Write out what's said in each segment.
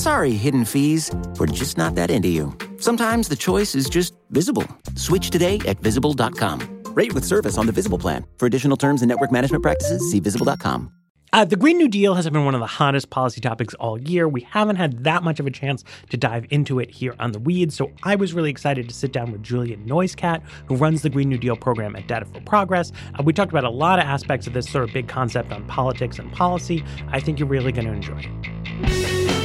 Sorry, hidden fees. We're just not that into you. Sometimes the choice is just visible. Switch today at visible.com. Rate with service on the Visible plan. For additional terms and network management practices, see visible.com. Uh, the Green New Deal has been one of the hottest policy topics all year. We haven't had that much of a chance to dive into it here on The Weeds, so I was really excited to sit down with Julian NoiseCat, who runs the Green New Deal program at Data for Progress. Uh, we talked about a lot of aspects of this sort of big concept on politics and policy. I think you're really going to enjoy it.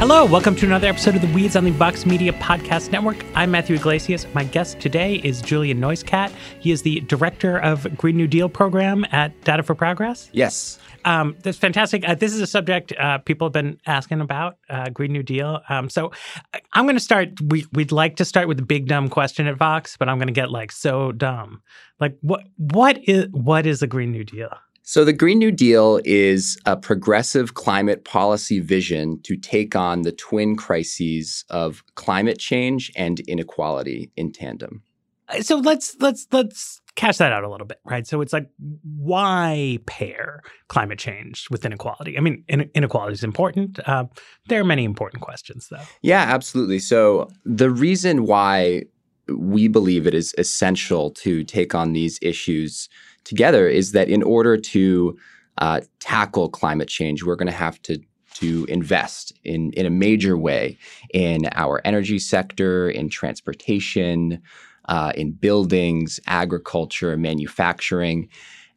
Hello, welcome to another episode of the Weeds on the Vox Media Podcast Network. I'm Matthew Yglesias. My guest today is Julian NoiseCat. He is the director of Green New Deal program at Data for Progress. Yes. Um, that's fantastic. Uh, this is a subject uh, people have been asking about, uh, Green New Deal. Um, so I'm going to start. We, would like to start with the big dumb question at Vox, but I'm going to get like so dumb. Like what? What is what is the Green New Deal? So, the Green New Deal is a progressive climate policy vision to take on the twin crises of climate change and inequality in tandem. Uh, so let's let's let's cash that out a little bit, right? So it's like why pair climate change with inequality? I mean, inequality is important. Uh, there are many important questions, though. Yeah, absolutely. So the reason why we believe it is essential to take on these issues together is that in order to uh, tackle climate change, we're going to have to to invest in in a major way in our energy sector, in transportation, uh, in buildings, agriculture, manufacturing.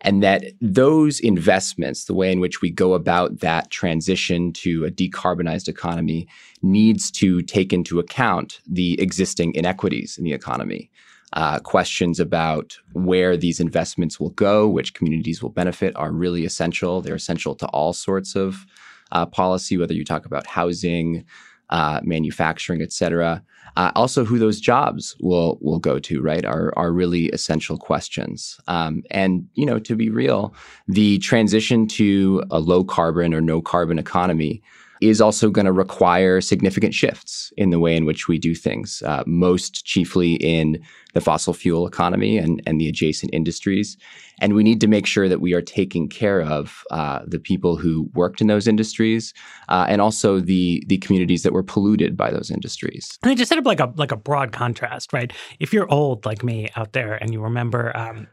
And that those investments, the way in which we go about that transition to a decarbonized economy, needs to take into account the existing inequities in the economy uh, questions about where these investments will go, which communities will benefit, are really essential. They're essential to all sorts of uh, policy, whether you talk about housing, uh, manufacturing, et cetera. Uh, also, who those jobs will will go to, right, are are really essential questions. Um, and you know, to be real, the transition to a low carbon or no carbon economy is also going to require significant shifts in the way in which we do things, uh, most chiefly in the fossil fuel economy and, and the adjacent industries. And we need to make sure that we are taking care of uh, the people who worked in those industries uh, and also the, the communities that were polluted by those industries. And I just set up like a, like a broad contrast, right? If you're old like me out there and you remember um,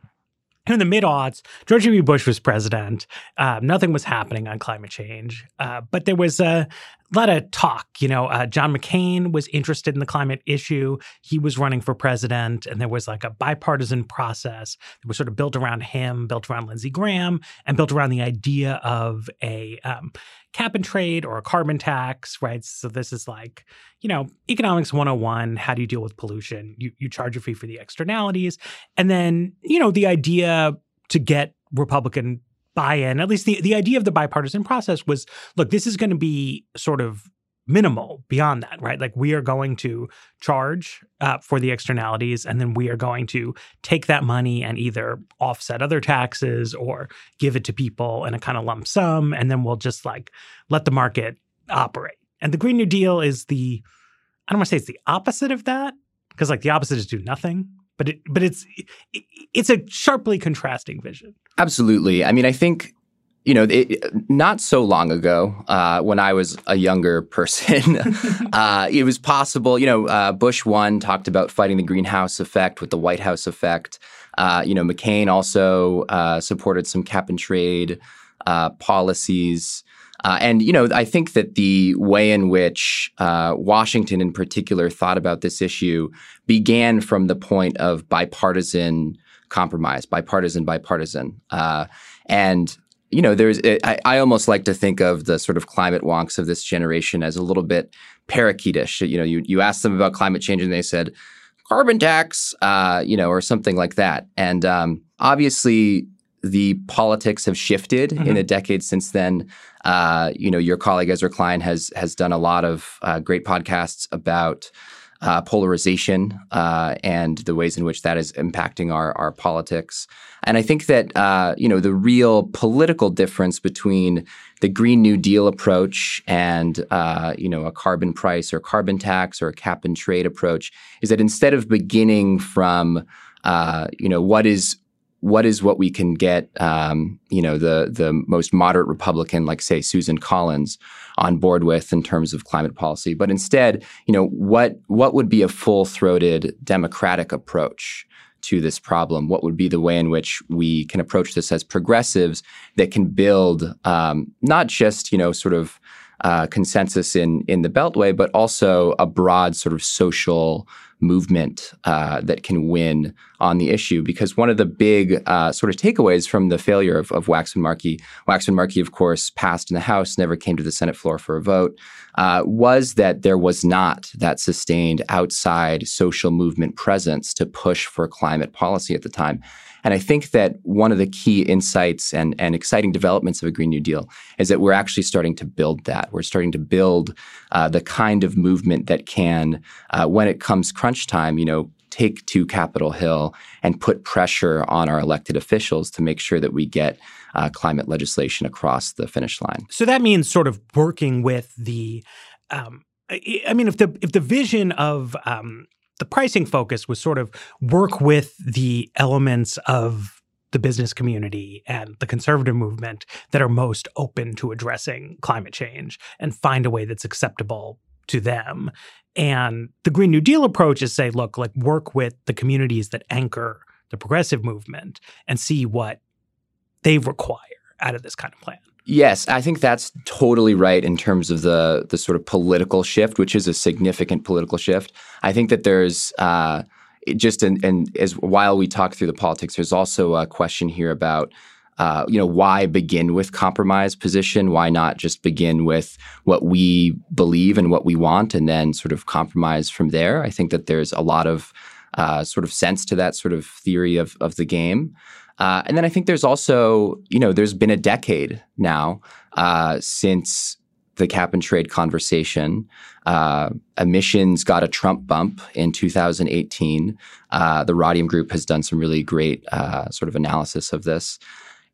in the mid aughts, George W. Bush was president. Uh, nothing was happening on climate change, uh, but there was a lot of talk. You know, uh, John McCain was interested in the climate issue. He was running for president, and there was like a bipartisan process that was sort of built around him, built around Lindsey Graham, and built around the idea of a um, cap and trade or a carbon tax, right? So this is like, you know, economics 101. How do you deal with pollution? You, you charge a fee for the externalities. And then, you know, the idea to get Republican buy-in, at least the, the idea of the bipartisan process was, look, this is going to be sort of minimal beyond that, right? Like we are going to charge uh, for the externalities, and then we are going to take that money and either offset other taxes or give it to people in a kind of lump sum, and then we'll just like let the market operate. And the Green New Deal is the, I don't want to say it's the opposite of that, because like the opposite is do nothing, but it, but it's it's a sharply contrasting vision. Absolutely. I mean, I think you know, it, not so long ago, uh, when I was a younger person, uh, it was possible. You know, uh, Bush one talked about fighting the greenhouse effect with the White House effect. Uh, you know, McCain also uh, supported some cap and trade uh, policies. Uh, and you know, I think that the way in which uh, Washington, in particular, thought about this issue began from the point of bipartisan compromise, bipartisan, bipartisan, uh, and you know, there's I, I, almost like to think of the sort of climate wonks of this generation as a little bit parakeetish. You know, you you ask them about climate change and they said carbon tax, uh, you know, or something like that. And um, obviously, the politics have shifted mm-hmm. in a decade since then. Uh, you know, your colleague Ezra Klein has has done a lot of uh, great podcasts about uh, polarization uh, and the ways in which that is impacting our our politics. And I think that uh, you know the real political difference between the Green New Deal approach and uh, you know a carbon price or carbon tax or a cap and trade approach is that instead of beginning from uh, you know what is what is what we can get, um, you know, the the most moderate Republican, like say Susan Collins, on board with in terms of climate policy, but instead, you know, what what would be a full throated democratic approach to this problem? What would be the way in which we can approach this as progressives that can build um, not just you know sort of uh, consensus in in the Beltway, but also a broad sort of social movement uh, that can win on the issue. Because one of the big uh, sort of takeaways from the failure of, of Waxman Markey, Waxman Markey, of course, passed in the House, never came to the Senate floor for a vote, uh, was that there was not that sustained outside social movement presence to push for climate policy at the time. And I think that one of the key insights and, and exciting developments of a Green New Deal is that we're actually starting to build that. We're starting to build uh, the kind of movement that can, uh, when it comes crunch time, you know, take to Capitol Hill and put pressure on our elected officials to make sure that we get uh, climate legislation across the finish line. So that means sort of working with the. Um, I mean, if the if the vision of um, the pricing focus was sort of work with the elements of the business community and the conservative movement that are most open to addressing climate change and find a way that's acceptable to them. And the Green New Deal approach is say, look, like work with the communities that anchor the progressive movement and see what they require out of this kind of plan. Yes, I think that's totally right in terms of the the sort of political shift, which is a significant political shift. I think that there's uh, just and as while we talk through the politics, there's also a question here about. Uh, you know, why begin with compromise position? Why not just begin with what we believe and what we want, and then sort of compromise from there? I think that there's a lot of uh, sort of sense to that sort of theory of of the game. Uh, and then I think there's also, you know, there's been a decade now uh, since the cap and trade conversation. Uh, emissions got a Trump bump in 2018. Uh, the Rhodium Group has done some really great uh, sort of analysis of this.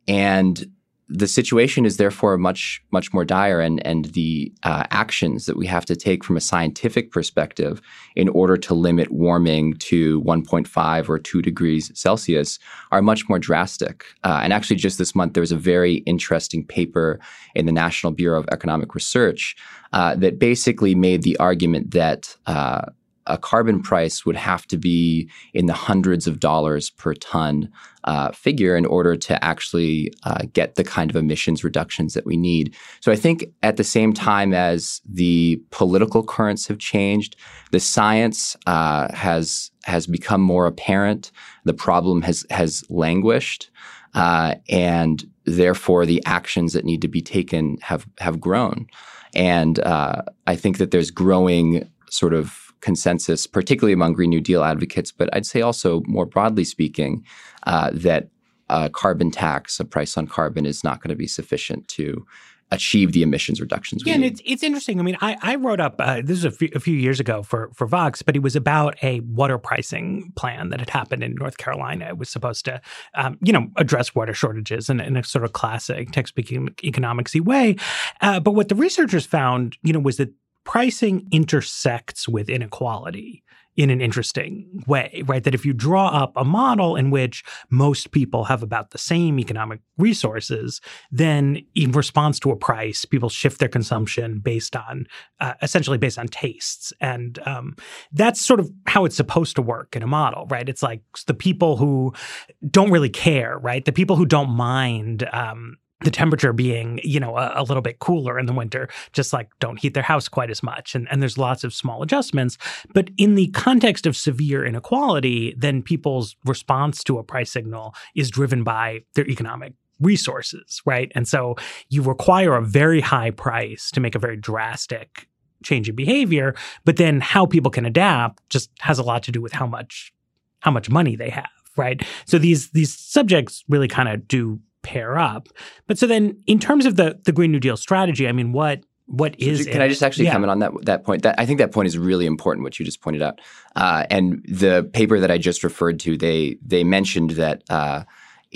And the situation is therefore much much more dire and and the uh, actions that we have to take from a scientific perspective in order to limit warming to 1.5 or 2 degrees celsius are much more drastic. Uh, and actually just this month there was a very interesting paper in the national bureau of economic research uh, that basically made the argument that uh, a carbon price would have to be in the hundreds of dollars per ton uh, figure in order to actually uh, get the kind of emissions reductions that we need. So I think at the same time as the political currents have changed, the science uh, has has become more apparent. The problem has has languished, uh, and therefore the actions that need to be taken have have grown. And uh, I think that there's growing sort of consensus, particularly among Green New Deal advocates, but I'd say also more broadly speaking, uh, that a carbon tax, a price on carbon, is not going to be sufficient to achieve the emissions reductions. yeah, and it's it's interesting. I mean, I, I wrote up uh, this was a few, a few, years ago for for Vox, but it was about a water pricing plan that had happened in North Carolina. It was supposed to, um, you know, address water shortages in, in a sort of classic textbook economicsy way. Uh, but what the researchers found, you know, was that pricing intersects with inequality in an interesting way, right? That if you draw up a model in which most people have about the same economic resources, then in response to a price, people shift their consumption based on uh, essentially based on tastes. And um, that's sort of how it's supposed to work in a model, right? It's like the people who don't really care, right? The people who don't mind. Um, the temperature being, you know, a, a, little bit cooler in the winter, just like don't heat their house quite as much. And, and there's lots of small adjustments. But in the context of severe inequality, then people's response to a price signal is driven by their economic resources, right? And so you require a very high price to make a very drastic change in behavior, but then how people can adapt just has a lot to do with how much how much money they have, right? So these these subjects really kind of do pair up. But so then, in terms of the the Green New Deal strategy, I mean, what what is? So can it? I just actually yeah. comment on that that point? That I think that point is really important. What you just pointed out, uh, and the paper that I just referred to, they they mentioned that. Uh,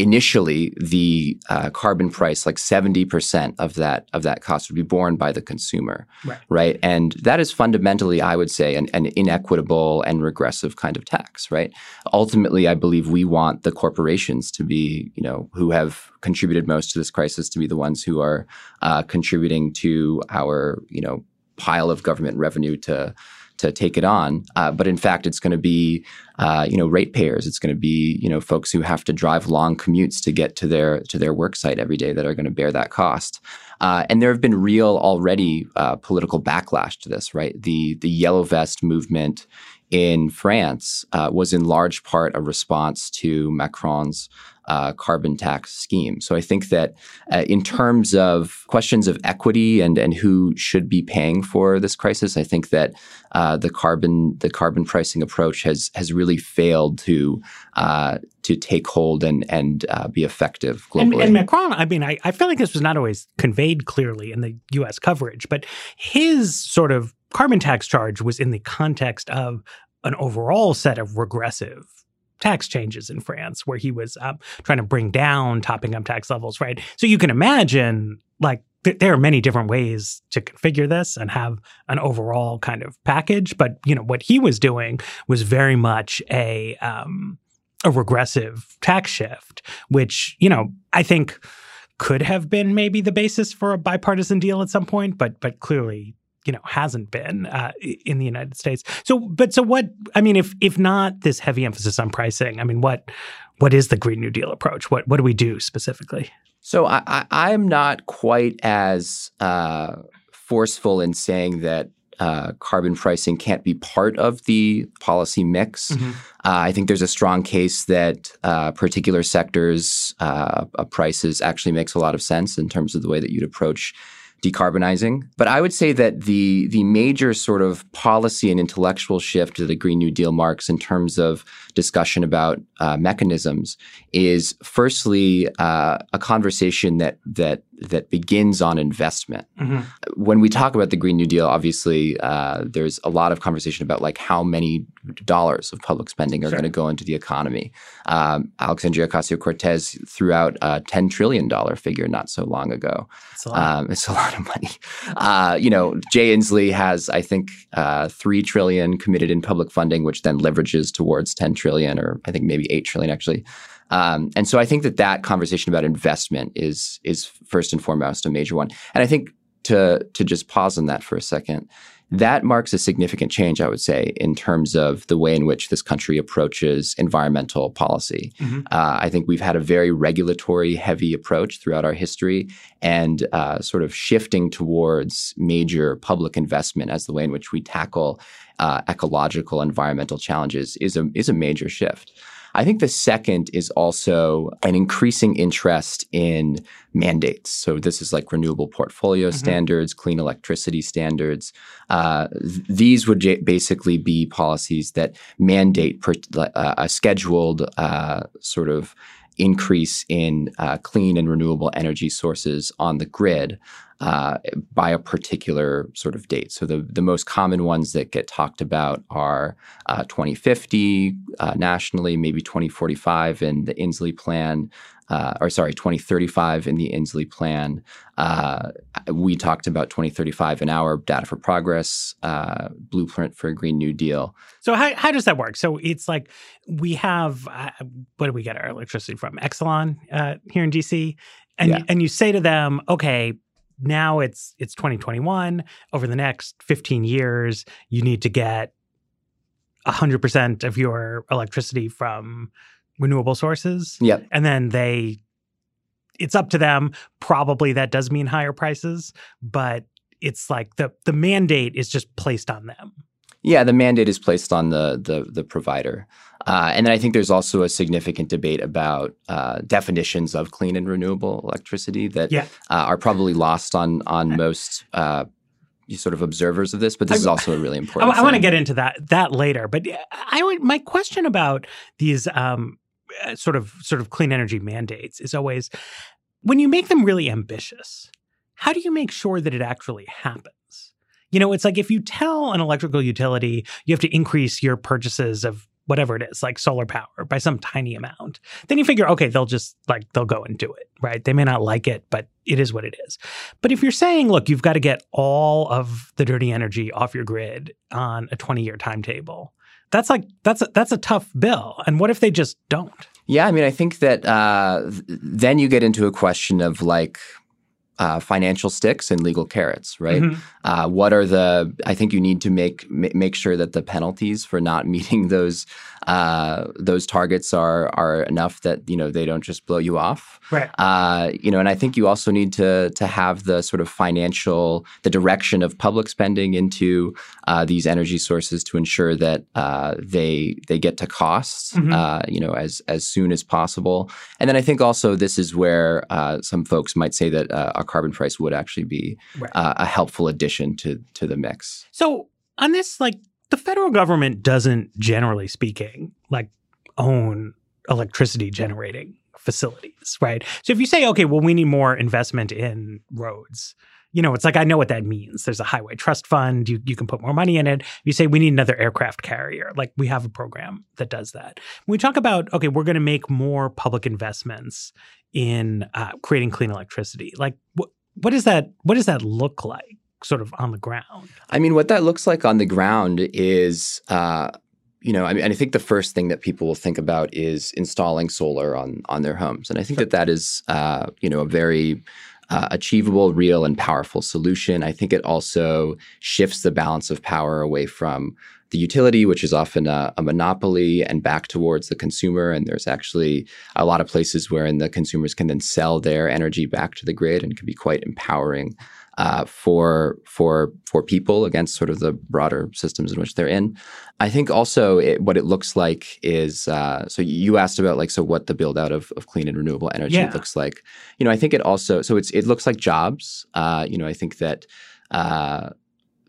initially the uh, carbon price, like seventy percent of that of that cost, would be borne by the consumer, right? right? And that is fundamentally, I would say, an, an, inequitable and regressive kind of tax, right? Ultimately, I believe we want the corporations to be, you know, who have contributed most to this crisis, to be the ones who are uh, contributing to our, you know, pile of government revenue to to take it on. Uh, but in fact, it's going to be, uh, you know, ratepayers. It's going to be, you know, folks who have to drive long commutes to get to their to their work site every day that are going to bear that cost. Uh, and there have been real already uh, political backlash to this. Right, the the yellow vest movement in France uh, was in large part a response to Macron's uh, carbon tax scheme. So I think that uh, in terms of questions of equity and and who should be paying for this crisis, I think that uh, the carbon the carbon pricing approach has has really failed to uh, to take hold and and uh, be effective globally. And, and, Macron, I mean, I, I feel like this was not always conveyed clearly in the U.S. coverage, but his sort of carbon tax charge was in the context of an overall set of regressive tax changes in France, where he was um, trying to bring down topping up tax levels, right? So you can imagine, like, th- there are many different ways to configure this and have an overall kind of package. But you know, what he was doing was very much a um, a regressive tax shift, which you know I think could have been maybe the basis for a bipartisan deal at some point, but but clearly you know hasn't been uh, in the United States. So, but so what? I mean, if if not this heavy emphasis on pricing, I mean, what what is the Green New Deal approach? What what do we do specifically? So I, I am not quite as uh, forceful in saying that uh, carbon pricing can't be part of the policy mix. Mm-hmm. Uh, I think there's a strong case that uh, particular sectors' uh, prices actually makes a lot of sense in terms of the way that you'd approach decarbonizing. But I would say that the the major sort of policy and intellectual shift that the Green New Deal marks in terms of discussion about uh, mechanisms is firstly uh, a conversation that that that begins on investment. Mm-hmm. When we talk about the Green New Deal, obviously uh, there's a lot of conversation about like how many dollars of public spending are sure. going to go into the economy. Um, Alexandria Ocasio Cortez threw out a ten trillion dollar figure not so long ago. It's a lot, um, it's a lot of money. Uh, you know, Jay Inslee has I think uh, three trillion committed in public funding, which then leverages towards ten trillion, or I think maybe eight trillion actually. Um, and so I think that that conversation about investment is is first and foremost a major one. And I think to to just pause on that for a second, that marks a significant change, I would say, in terms of the way in which this country approaches environmental policy. Mm-hmm. Uh, I think we've had a very regulatory heavy approach throughout our history, and uh, sort of shifting towards major public investment as the way in which we tackle uh, ecological environmental challenges is a is a major shift. I think the second is also an increasing interest in mandates. So this is like renewable portfolio mm-hmm. standards, clean electricity standards. Uh, th- these would j- basically be policies that mandate per- uh, a scheduled uh, sort of increase in uh, clean and renewable energy sources on the grid. uh, by a particular sort of date. So the the most common ones that get talked about are uh, 2050 uh, nationally, maybe 2045 in the Inslee Plan, uh, or sorry, 2035 in the Inslee Plan. Uh, we talked about 2035 in our Data for Progress uh, blueprint for a Green New Deal. So how, how does that work? So it's like we have uh, what do we get our electricity from? Exelon uh, here in DC, and Yeah. and you say to them, okay. Now it's it's 2021. Over the next 15 years, you need to get 100% of your electricity from renewable sources. Yep. and then they it's up to them probably that does mean higher prices but it's like the the mandate is just placed on them Yeah, the mandate is placed on the the, the provider, uh, and then I think there's also a significant debate about uh, definitions of clean and renewable electricity that Yeah. uh, are probably lost on on most uh, sort of observers of this. But this I- is also a really important. i, important. want to get into that that later but i would my question about these um uh, sort of sort of clean energy mandates is always when you make them really ambitious how do you make sure that it actually happens? You know it's like if you tell an electrical utility you have to increase your purchases of whatever it is like solar power by some tiny amount then you figure okay they'll just like they'll go and do it right? They may not like it but it is what it is. But if you're saying look you've got to get all of the dirty energy off your grid on a 20 year timetable that's like that's a, that's a tough bill and what if they just don't Yeah, I mean, I think that uh, th- then you get into a question of like uh, financial sticks and legal carrots, right? Mhm. Uh, what are the? I think you need to make ma- make sure that the penalties for not meeting those uh, those targets are are enough that you know they don't just blow you off. right Uh, you know, and I think you also need to to have the sort of financial, the direction of public spending into uh, these energy sources to ensure that uh, they they get to costs, Mhm. uh, you know, as as soon as possible. And then I think also this is where uh, some folks might say that uh, a carbon price would actually be Right. uh, a helpful addition to to the mix. So on this, like the federal government doesn't, generally speaking, like own electricity generating facilities, right? So if you say, okay, well, we need more investment in roads, you know, it's like I know what that means. There's a highway trust fund. You you can put more money in it. You say we need another aircraft carrier. Like we have a program that does that. When we talk about okay, we're going to make more public investments in uh, creating clean electricity. Like what what does that what does that look like, sort of on the ground? I mean, what that looks like on the ground is, uh, you know, I mean, and I think the first thing that people will think about is installing solar on on their homes, and I think that that is, uh, you know, a very uh, achievable, real, and powerful solution. I think it also shifts the balance of power away from the utility, which is often a, a monopoly, and back towards the consumer. And there's actually a lot of places wherein the consumers can then sell their energy back to the grid, and can be quite empowering uh, for for for people against sort of the broader systems in which they're in. I think also it, what it looks like is uh, so you asked about like so what the build out of, of clean and renewable energy Yeah. looks like. You know, I think it also so it's it looks like jobs. Uh, you know, I think that. Uh,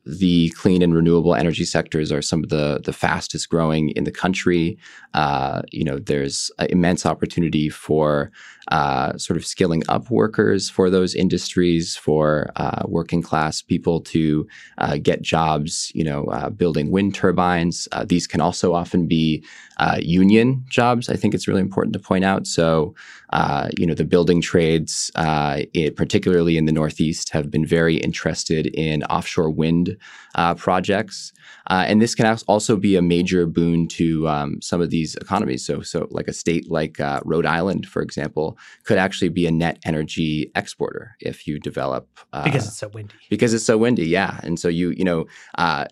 the clean and renewable energy sectors are some of the the fastest growing in the country. Uh, you know, there's immense opportunity for uh, sort of skilling up workers for those industries, for uh, working class people to uh, get jobs. You know, uh, building wind turbines. Uh, these can also often be uh, union jobs. I think it's really important to point out. So, uh, you know, the building trades, uh, it, particularly in the Northeast, have been very interested in offshore wind uh, projects, uh, and this can also be a major boon to um, some of these economies. So, so like a state like uh, Rhode Island, for example, could actually be a net energy exporter if you develop uh, Because it's so windy. because it's so windy yeah and so you you know uh,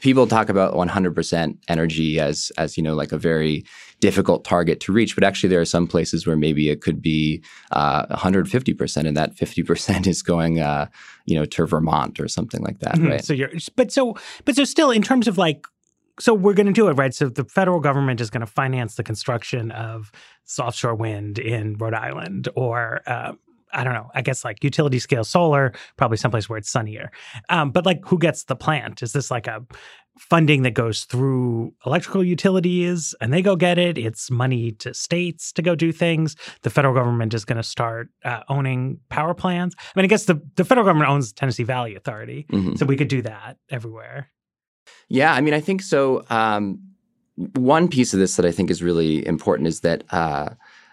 people talk about 100% energy as as you know like a very difficult target to reach but actually there are some places where maybe it could be uh, 150% and that 50% is going uh, you know to vermont or something like that Mhm. right So you're, but so, but so still, in terms of like, so we're going to do it right. So the federal government is going to finance the construction of offshore wind in Rhode Island or uh, I don't know. I guess like utility scale solar, probably someplace where it's sunnier. Um, but like, who gets the plant? Is this like a funding that goes through electrical utilities and they go get it? It's money to states to go do things. The federal government is going to start uh, owning power plants. I mean, I guess the, the federal government owns Tennessee Valley Authority. Mm-hmm. So we could do that everywhere. Yeah, I mean, I think so. Um, one piece of this that I think is really important is that uh,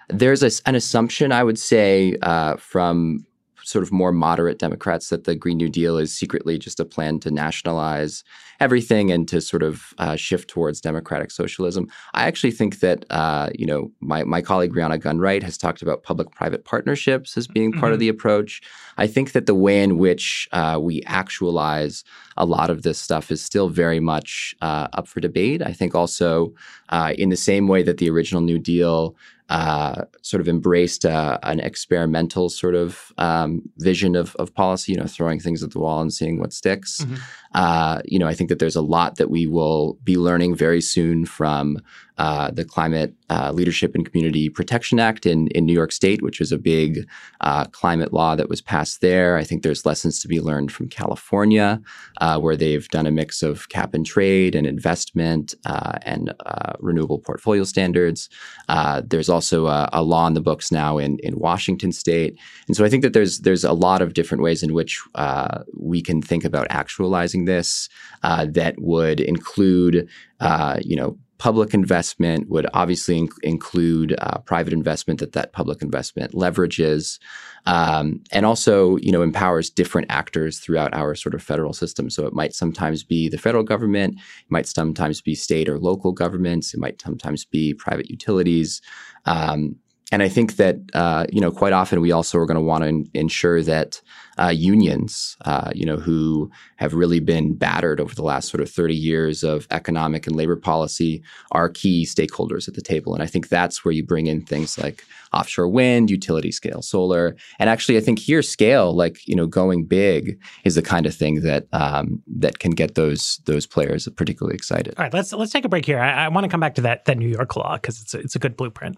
there's a, an assumption, I would say, uh, from sort of more moderate Democrats that the Green New Deal is secretly just a plan to nationalize everything and to sort of uh, shift towards democratic socialism. I actually think that uh, you know my my colleague Rhiana Gunn-Wright has talked about public-private partnerships as being part mm-hmm. of the approach. I think that the way in which uh, we actualize a lot of this stuff is still very much uh, up for debate. I think also uh, in the same way that the original New Deal uh, sort of embraced uh, an experimental sort of um, vision of, of policy, you know, throwing things at the wall and seeing what sticks. Mm-hmm. Uh, you know, I think that there's a lot that we will be learning very soon from uh, the Climate uh, Leadership and Community Protection Act in, in New York State, which was a big uh, climate law that was passed there. I think there's lessons to be learned from California, uh, where they've done a mix of cap and trade and investment uh, and uh, renewable portfolio standards. there's also a, a, law in the books now in, in Washington State, and so I think that there's there's a lot of different ways in which we can think about actualizing this that would include, you know, public investment would obviously in- include uh, private investment that that public investment leverages um, and also you know empowers different actors throughout our sort of federal system. So it might sometimes be the federal government it might sometimes be state or local governments it might sometimes be private utilities um, and I think that uh, you know quite often we also are going to want to ensure that uh, unions, uh, you know, who have really been battered over the last sort of 30 years of economic and labor policy, are key stakeholders at the table. And I think that's where you bring in things like offshore wind, utility scale solar, and actually I think here scale, like you know, going big, is the kind of thing that um, that can get those those players particularly excited. All right, let's let's take a break here. I, I want to come back to that that New York law because it's a, it's a good blueprint.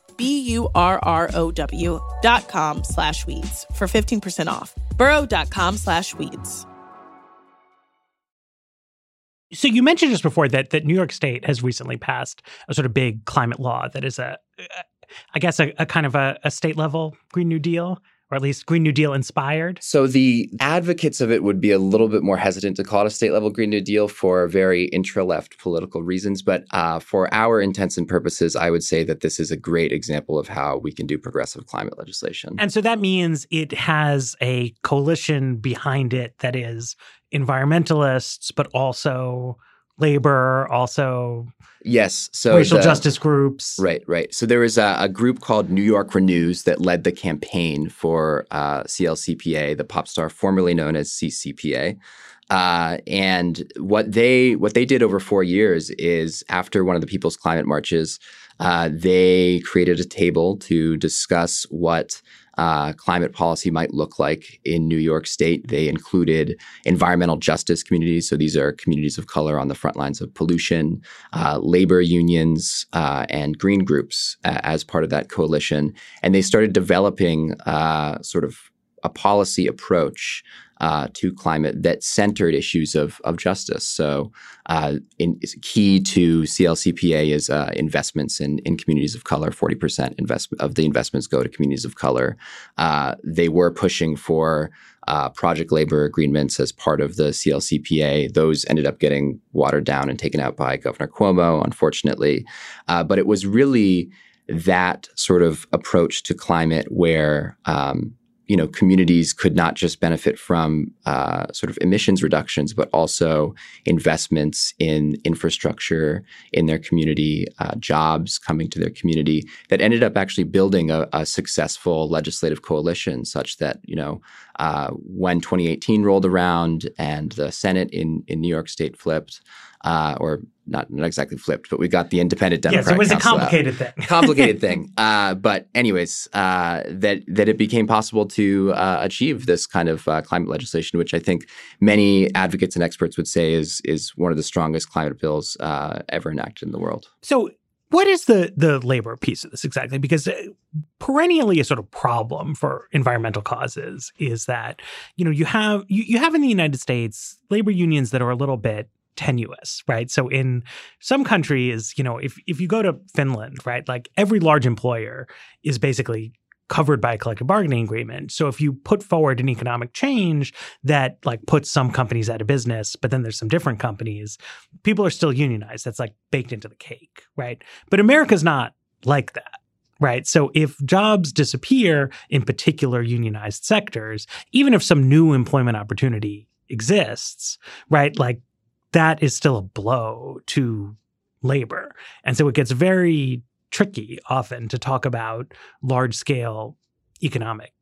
B-U-R-R-O-W dot com slash weeds for 15% off. Burrow.com slash weeds. So you mentioned just before that that New York State has recently passed a sort of big climate law that is a, I guess, a, a kind of a, a, state level Green New Deal, or at least Green New Deal inspired? So the advocates of it would be a little bit more hesitant to call it a state level Green New Deal for very intra left political reasons. But uh, for our intents and purposes, I would say that this is a great example of how we can do progressive climate legislation. And so that means it has a coalition behind it that is environmentalists, but also labor, also yes, so racial the, justice groups. Right, right. So there was a, a, group called New York Renews that led the campaign for uh, CLCPA, the pop star formerly known as CCPA. Uh, and what they what they did over four years is after one of the People's Climate Marches, uh, they created a table to discuss what uh, climate policy might look like in New York State. They included environmental justice communities. So these are communities of color on the front lines of pollution, uh, labor unions, uh, and green groups as part of that coalition. And they started developing uh, sort of a policy approach uh, to climate that centered issues of, of justice. So, uh, in, key to CLCPA is uh, investments in, in communities of color. Forty percent investment of the investments go to communities of color. Uh, they were pushing for uh, project labor agreements as part of the CLCPA. Those ended up getting watered down and taken out by Governor Cuomo, unfortunately. Uh, but it was really that sort of approach to climate where um, you know, communities could not just benefit from uh, sort of emissions reductions, but also investments in infrastructure in their community, uh, jobs coming to their community that ended up actually building a, a successful legislative coalition such that, you know, uh, when 2018 rolled around and the Senate in, in New York State flipped, uh, or not, not exactly flipped, but we got the independent Democrat. Yes, it was a complicated out. thing. complicated thing. Uh, but anyways, uh, that that it became possible to uh, achieve this kind of uh, climate legislation, which I think many advocates and experts would say is is one of the strongest climate bills uh, ever enacted in the world. So. What is the the labor piece of this exactly? Because uh, perennially a sort of problem for environmental causes is that you know you have you, you have in the United States labor unions that are a little bit tenuous, right? So in some countries, you know, if if you go to Finland, right, like every large employer is basically covered by a collective bargaining agreement. So if you put forward an economic change that like puts some companies out of business, but then there's some different companies, people are still unionized. That's like baked into the cake, right? But America's not like that. Right. So if jobs disappear in particular unionized sectors, even if some new employment opportunity exists, right? Like that is still a blow to labor. And so it gets very tricky often to talk about large scale economic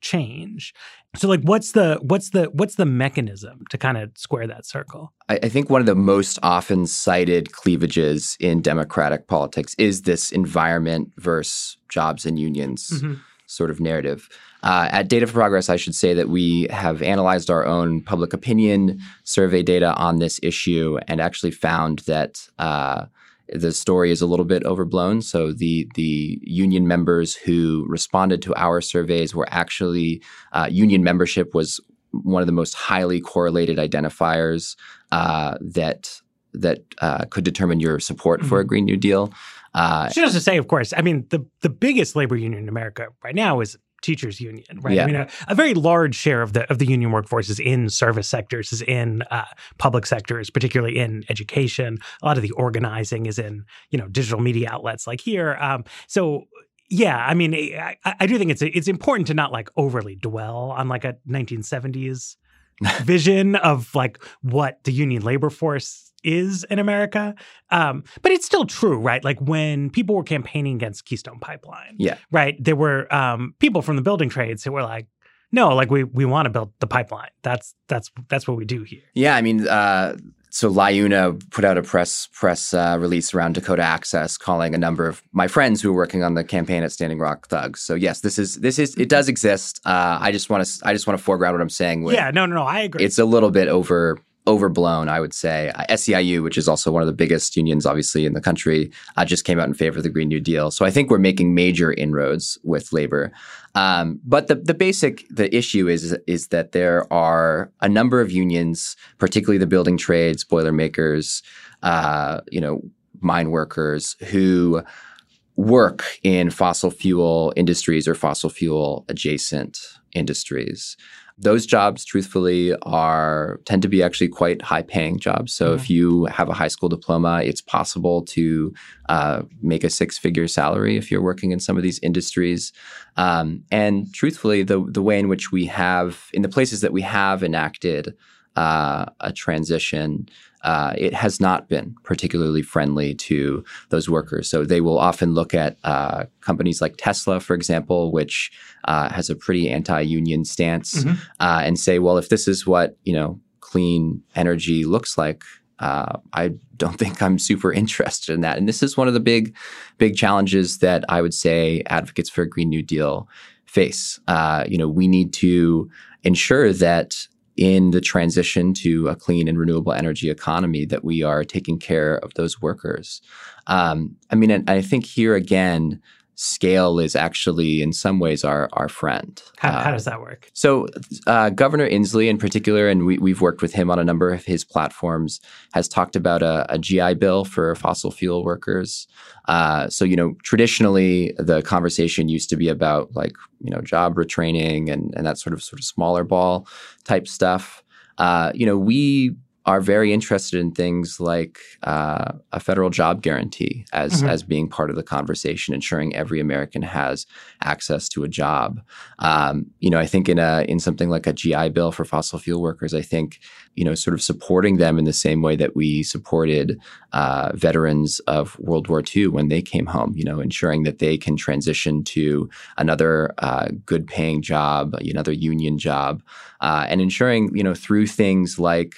change. So like what's the what's the what's the mechanism to kind of square that circle? I, I, think one of the most often cited cleavages in democratic politics is this environment versus jobs and unions mm-hmm. Sort of narrative. Uh, at Data for Progress, I should say that we have analyzed our own public opinion survey data on this issue and actually found that uh, the story is a little bit overblown. So the the union members who responded to our surveys were actually uh, union membership was one of the most highly correlated identifiers uh, that that uh, could determine your support mm-hmm. for a mm-hmm. Green New Deal. Uh, Just to say, of course, I mean the the biggest labor union in America right now is teachers union, right? Yeah. I mean, a, a, very large share of the of the union workforce is in service sectors, is in uh, public sectors, particularly in education. A lot of the organizing is in you know digital media outlets like here. Um, so yeah, I mean, I, I do think it's it's important to not like overly dwell on like a 1970s vision of like what the union labor force is in America. Um, but it's still true, right? Like when people were campaigning against Keystone Pipeline, yeah, right. There were um, people from the building trades who were like, "No, like we we want to build the pipeline. That's that's that's what we do here." Yeah, I mean, uh, so LIUNA put out a press press uh, release around Dakota Access, calling a number of my friends who were working on the campaign at Standing Rock thugs. So yes, this is this is it does exist. Uh, I just want to I just want to foreground what I'm saying. With, yeah, no, no, no, I agree. It's a little bit over overblown, I would say. Uh, SEIU, which is also one of the biggest unions, obviously, in the country, uh, just came out in favor of the Green New Deal. So I think we're making major inroads with labor. Um, but the, the basic the issue is is that there are a number of unions, particularly the building trades, boilermakers, uh, you know, mine workers, who work in fossil fuel industries or fossil fuel adjacent industries those jobs truthfully are tend to be actually quite high paying jobs so mm-hmm. if you have a high school diploma it's possible to uh, make a six figure salary if you're working in some of these industries um, and truthfully the, the way in which we have in the places that we have enacted uh, a transition uh, it has not been particularly friendly to those workers. So they will often look at uh, companies like Tesla, for example, which uh, has a pretty anti-union stance, mm-hmm. Uh, and say, well, if this is what you know clean energy looks like. Uh, I don't think I'm super interested in that. And this is one of the big, big challenges that I would say advocates for a Green New Deal face. Uh, you know, we need to ensure that in the transition to a clean and renewable energy economy that we are taking care of those workers. Um, I mean, I think here again, scale is actually in some ways our our friend. How, uh, how does that work? So uh, Governor Inslee in particular, and we, we've worked with him on a number of his platforms, has talked about a, a GI Bill for fossil fuel workers. Uh, so you know, traditionally the conversation used to be about like you know job retraining and and that sort of sort of smaller ball type stuff. Uh, you know, we are very interested in things like uh, a federal job guarantee as mm-hmm. as being part of the conversation, ensuring every American has access to a job. Um, you know, I think in a in something like a GI Bill for fossil fuel workers, I think you know, sort of supporting them in the same way that we supported uh, veterans of World War II when they came home. You know, ensuring that they can transition to another uh, good paying job, another union job, uh, and ensuring you know through things like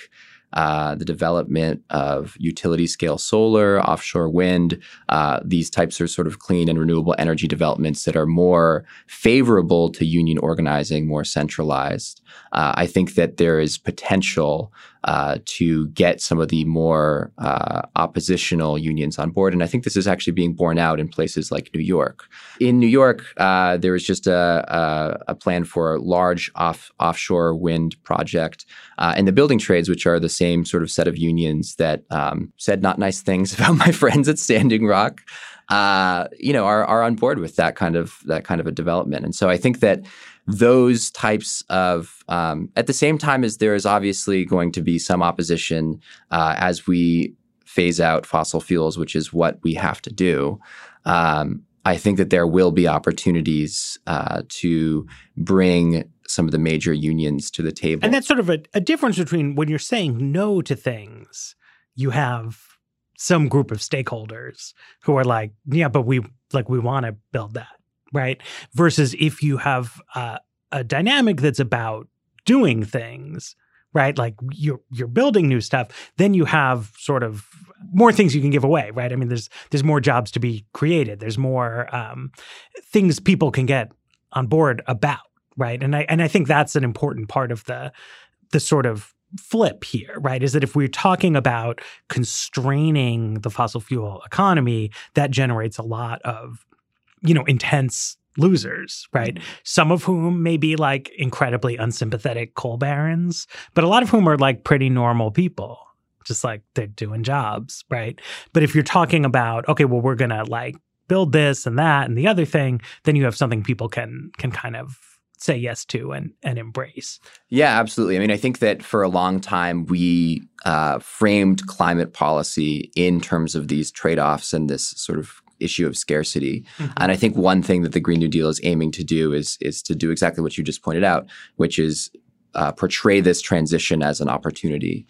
uh, the development of utility scale solar, offshore wind. Uh, these types are sort of clean and renewable energy developments that are more favorable to union organizing, more centralized. Uh, I think that there is potential uh, to get some of the more uh, oppositional unions on board. And I think this is actually being borne out in places like New York. In New York, uh, there is just a, a, a, plan for a large off, offshore wind project. Uh, and the building trades, which are the same sort of set of unions that um, said not nice things about my friends at Standing Rock. Uh, you know, are, are on board with that kind of that kind of a development, and so I think that those types of um, at the same time as there is obviously going to be some opposition uh, as we phase out fossil fuels, which is what we have to do. Um, I think that there will be opportunities uh, to bring some of the major unions to the table. And that's sort of a, a difference between when you're saying no to things, you have some group of stakeholders who are like, yeah, but we like we want to build that right? Versus if you have uh, a dynamic that's about doing things, right? Like you're you're building new stuff, then you have sort of more things you can give away, right? I mean, there's there's more jobs to be created. There's more um, things people can get on board about, right? And I and I think that's an important part of the the sort of flip here, right? Is that if we're talking about constraining the fossil fuel economy, that generates a lot of you know, intense losers, right? Mm-hmm. Some of whom may be like incredibly unsympathetic coal barons, but a lot of whom are like pretty normal people, just like they're doing jobs, right? But if you're talking about, okay, well, we're gonna like build this and that and the other thing, then you have something people can can kind of say yes to and and embrace. Yeah, absolutely. I mean, I think that for a long time we uh, framed climate policy in terms of these trade offs and this sort of issue of scarcity. Mm-hmm. And I think one thing that the Green New Deal is aiming to do is is to do exactly what you just pointed out, which is uh, portray this transition as an opportunity,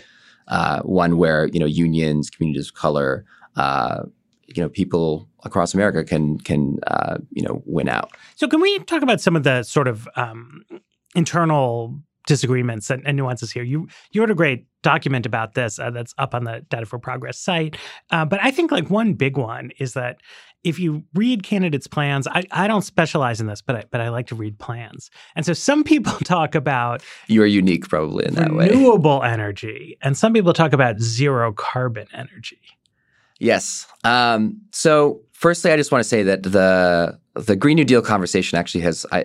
uh, one where you know unions, communities of color, uh, you know people across America can can uh, you know win out. So can we talk about some of the sort of um, internal disagreements and, and, nuances here. You you wrote a great document about this uh, that's up on the Data for Progress site. Uh, but I think like one big one is that if you read candidates' plans, I, I don't specialize in this, but I, but I like to read plans. And so some people talk about you are unique probably in that way renewable energy, and some people talk about zero carbon energy. Yes. Um, so firstly, I just want to say that the the Green New Deal conversation actually has I,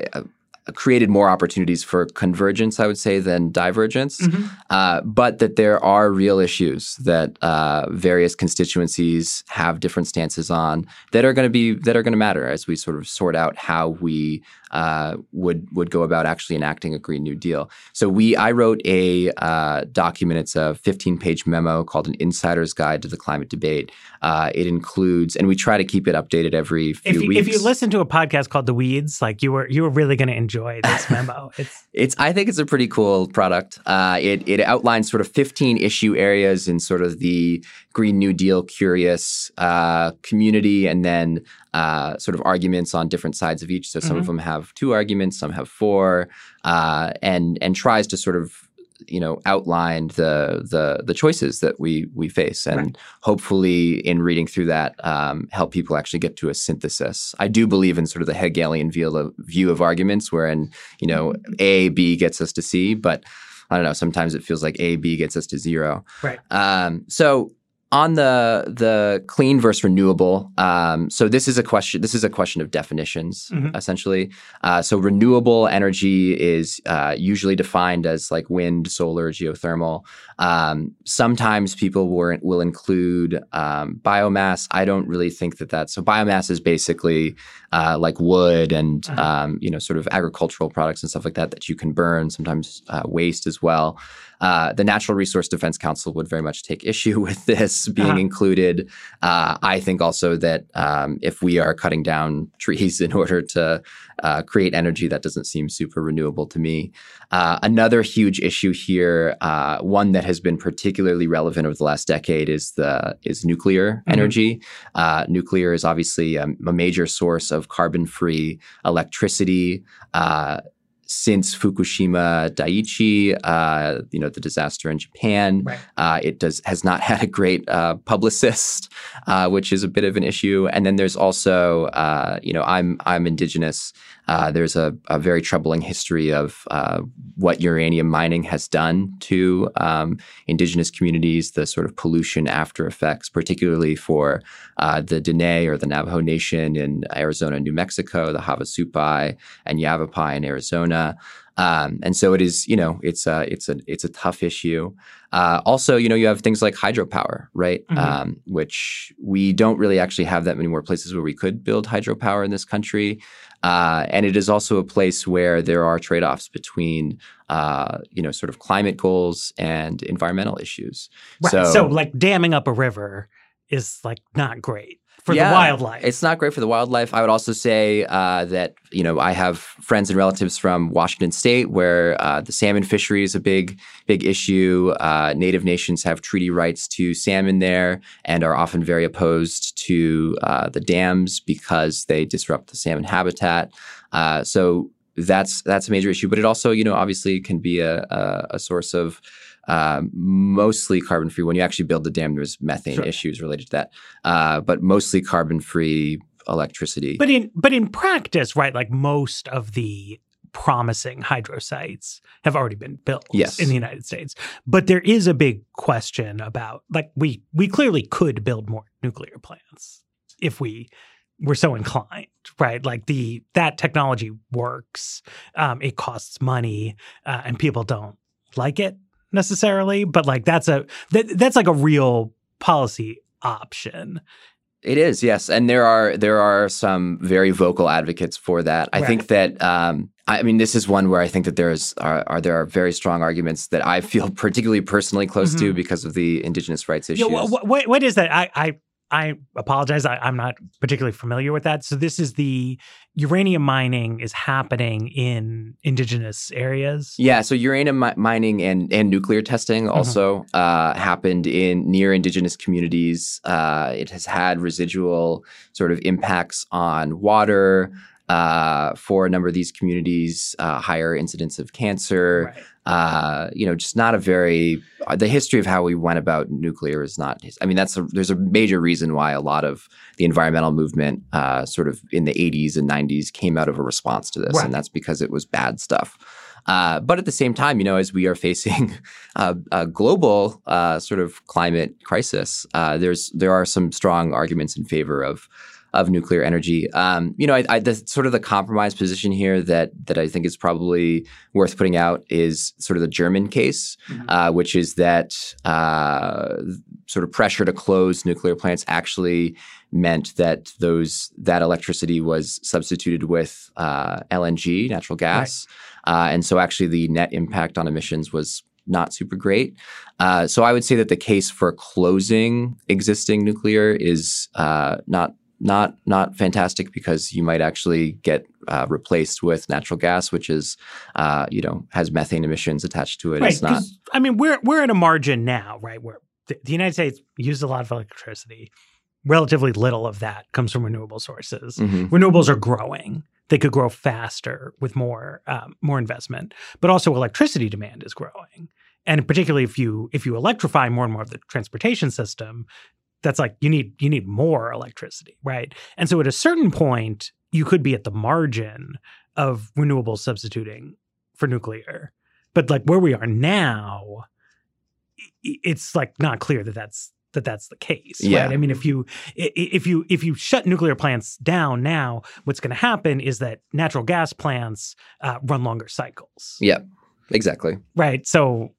created more opportunities for convergence, I would say, than divergence. Mm-hmm. Uh, but that there are real issues that uh, various constituencies have different stances on that are going to be that are going to matter as we sort of sort out how we uh, would would go about actually enacting a Green New Deal. So we I wrote a uh, document. It's a 15 page memo called an Insider's Guide to the Climate Debate. Uh, it includes, and we try to keep it updated every few if you, weeks. If you listen to a podcast called The Weeds, like you were you were really going to enjoy this memo. It's it's I think it's a pretty cool product. Uh, it it outlines sort of 15 issue areas in sort of the Green New Deal curious uh, community, and then uh, sort of arguments on different sides of each. So some Mhm. of them have two arguments, some have four, uh, and and tries to sort of you know outline the the the choices that we we face, and Right. hopefully in reading through that um, help people actually get to a synthesis. I do believe in sort of the Hegelian view of, view of arguments, wherein you know A B gets us to C, but I don't know. Sometimes it feels like A B gets us to zero. Right. Um, so on the the clean versus renewable, um, so this is a question. This is a question of definitions, Mhm. essentially. Uh, so renewable energy is uh, usually defined as like wind, solar, geothermal. Um, sometimes people will, will include um, biomass. I don't really think that that's so. Biomass is basically uh, like wood and Uh-huh. um, you know sort of agricultural products and stuff like that that you can burn. Sometimes uh, waste as well. Uh, the Natural Resource Defense Council would very much take issue with this being Uh-huh. included. Uh, I think also that um, if we are cutting down trees in order to uh, create energy, that doesn't seem super renewable to me. Uh, another huge issue here, uh, one that has been particularly relevant over the last decade, is the is nuclear Mhm. energy. Uh, nuclear is obviously um, a major source of carbon-free electricity. Since Fukushima Daiichi, uh, you know, the disaster in Japan, Right. uh, it does has not had a great uh, publicist, uh, which is a bit of an issue. And then there's also, uh, you know, I'm I'm indigenous. Uh, there's a, a very troubling history of uh, what uranium mining has done to um, indigenous communities, the sort of pollution after effects, particularly for uh, the Dene or the Navajo Nation in Arizona, New Mexico, the Havasupai and Yavapai in Arizona. Um, and so it is, you know, it's a it's a it's a tough issue. Uh, also, you know, you have things like hydropower, right? Mhm. Um, which we don't really actually have that many more places where we could build hydropower in this country. Uh, and it is also a place where there are trade-offs between, uh, you know, sort of climate goals and environmental issues. right. So, like damming up a river is like not great for Yeah, the wildlife. It's not great for the wildlife. I would also say uh, that you know I have friends and relatives from Washington State where uh, the salmon fishery is a big big issue. Uh, Native nations have treaty rights to salmon there and are often very opposed to uh, the dams because they disrupt the salmon habitat. Uh, so that's that's a major issue. But it also you know obviously can be a, a, a source of uh, mostly carbon free. When you actually build the dam, there's methane Sure. issues related to that, uh, but mostly carbon free electricity. But in but in practice, right, like most of the promising hydro sites have already been built Yes. in the United States. But there is a big question about like we we clearly could build more nuclear plants if we were so inclined, right? Like the that technology works, um, it costs money, uh, and people don't like it necessarily. But like that's a that, that's like a real policy option. It is, yes, and there are there are some very vocal advocates for that. I think that um, I mean this is one where I think that there is are, are there are very strong arguments that I feel particularly personally close to Mhm. because of the indigenous rights issues. Yeah, wh- wh- what is that? I I, I apologize. I, I'm not particularly familiar with that. So this is the uranium mining is happening in indigenous areas. Yeah, so uranium mi- mining and, and nuclear testing Mm-hmm. also uh, happened in near indigenous communities. Uh, it has had residual sort of impacts on water uh, for a number of these communities, uh, higher incidence of cancer. Uh, you know, just not a very uh, the history of how we went about nuclear is not. I mean, that's a, there's a major reason why a lot of the environmental movement, uh, sort of in the 80s and 90s, came out of a response to this, Right. and that's because it was bad stuff. Uh, but at the same time, you know, as we are facing a, a global uh, sort of climate crisis, uh, there's there are some strong arguments in favor of of nuclear energy. Um, you know, I, I, the sort of the compromise position here that that I think is probably worth putting out is sort of the German case, mm-hmm. uh, which is that uh, sort of pressure to close nuclear plants actually meant that those that electricity was substituted with uh, LNG, natural gas, right. Uh, and so actually the net impact on emissions was not super great. Uh, so I would say that the case for closing existing nuclear is uh, not not not fantastic because you might actually get uh, replaced with natural gas, which is uh, you know has methane emissions attached to it. Right, it's not. I mean, we're we're at a margin now, right? Where the, the United States uses a lot of electricity. Relatively little of that comes from renewable sources. Mm-hmm. Renewables are growing they could grow faster with more um, more investment. But also electricity demand is growing, and particularly if you if you electrify more and more of the transportation system, that's like you need you need more electricity, right? And so at a certain point, you could be at the margin of renewables substituting for nuclear. But like where we are now, it's like not clear that that's that that's the case. Yeah. Right? I mean, if you if you if you shut nuclear plants down now, what's going to happen is that natural gas plants uh, run longer cycles. Yeah, exactly. Right. So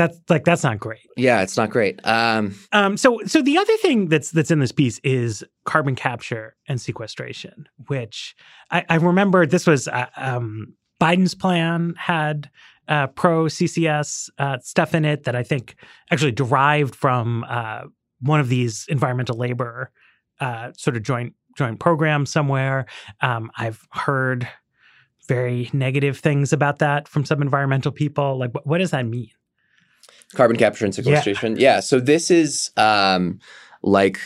that's like that's not great. Yeah, it's not great. Um, um, so so the other thing that's that's in this piece is carbon capture and sequestration, which I, I remember this was uh, um, Biden's plan had uh, pro CCS uh, stuff in it that I think actually derived from uh, one of these environmental labor uh, sort of joint joint programs somewhere. Um, I've heard very negative things about that from some environmental people. Like, what, what does that mean? Carbon capture and sequestration. Yeah. yeah so this is um, like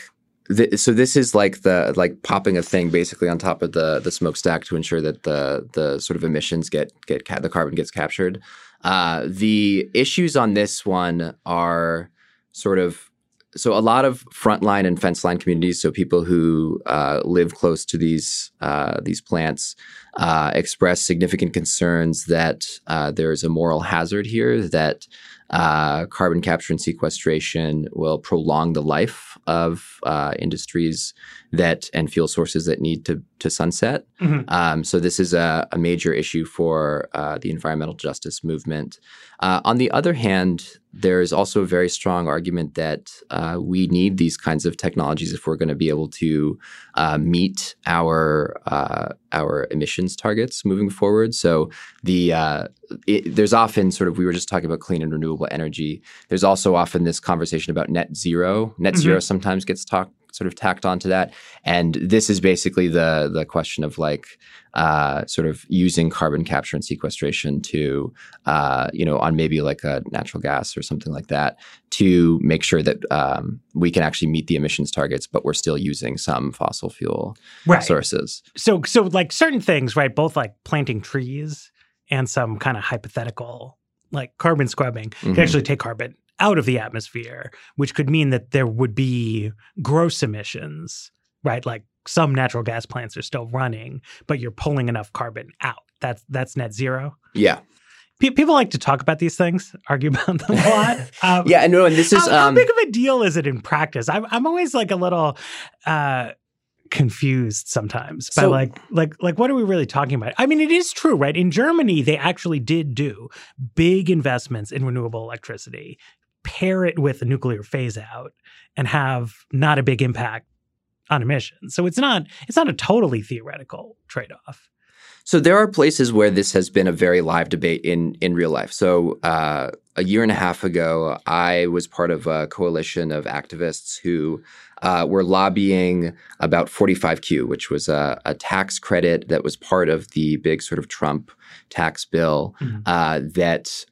the, so this is like the like popping a thing basically on top of the the smokestack to ensure that the the sort of emissions get get ca- the carbon gets captured. Uh, the issues on this one are sort of so a lot of frontline and fence line communities, so people who uh, live close to these uh, these plants, uh, express significant concerns that uh, there is a moral hazard here that uh, carbon capture and sequestration will prolong the life of uh, industries that and fuel sources that need to to sunset. Mm-hmm. Um, so this is a, a major issue for uh, the environmental justice movement. Uh, on the other hand, there is also a very strong argument that uh, we need these kinds of technologies if we're going to be able to uh, meet our uh, our emissions targets moving forward. So the uh, it, there's often sort of we were just talking about clean and renewable energy. There's also often this conversation about net zero. Net mm-hmm. zero sometimes gets talked sort of tacked onto that. And this is basically the the question of like uh, sort of using carbon capture and sequestration to uh, you know on maybe like a natural gas or something like that to make sure that um, we can actually meet the emissions targets, but we're still using some fossil fuel right. sources. So so like certain things, right? Both like planting trees and some kind of hypothetical like carbon scrubbing mm-hmm. can actually take carbon out of the atmosphere, which could mean that there would be gross emissions, right? Like some natural gas plants are still running, but you're pulling enough carbon out. That's that's net zero. Yeah. people like to talk about these things, argue about them a lot. Um, yeah, no, and this is how, um, how, big of a deal is it in practice? I'm I'm always like a little. Uh, confused sometimes by so, like like like what are we really talking about i mean it is true right in germany they actually did do big investments in renewable electricity pair it with a nuclear phase out and have not a big impact on emissions. So it's not it's not a totally theoretical trade-off. So there are places where this has been a very live debate in in real life. So uh, a year and a half ago, I was part of a coalition of activists who uh, were lobbying about 45Q, which was a, a, tax credit that was part of the big sort of Trump tax bill mm-hmm. uh, that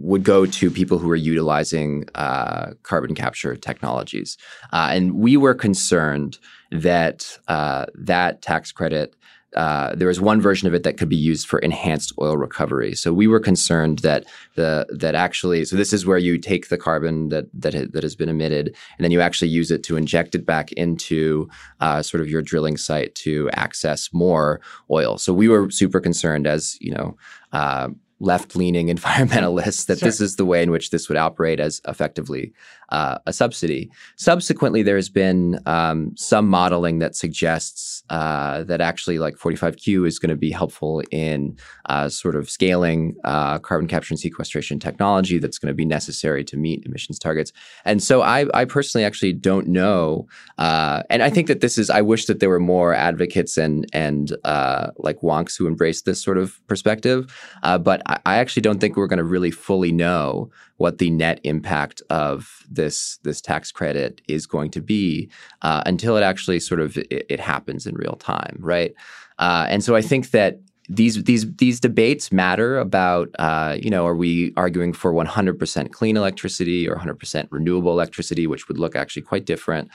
would go to people who are utilizing uh, carbon capture technologies. Uh, and we were concerned that uh, that tax credit, uh, there was one version of it that could be used for enhanced oil recovery. So we were concerned that the that actually, so this is where you take the carbon that that that has been emitted, and then you actually use it to inject it back into uh, sort of your drilling site to access more oil. So we were super concerned, as you know uh, left leaning environmentalists that Sure. this is the way in which this would operate as effectively uh, a subsidy. Subsequently, there's been um, some modeling that suggests uh, that actually, like 45Q is going to be helpful in uh, sort of scaling uh, carbon capture and sequestration technology that's going to be necessary to meet emissions targets. And so, I, I personally actually don't know, uh, and I think that this is. I wish that there were more advocates and and uh, like wonks who embrace this sort of perspective, uh, but I, actually don't think we're going to really fully know what the net impact of this this tax credit is going to be uh, until it actually sort of it, it happens in real time, right? Uh, and so I think that these these these debates matter about uh, you know are we arguing for 100% clean electricity or 100% renewable electricity, which would look actually quite different.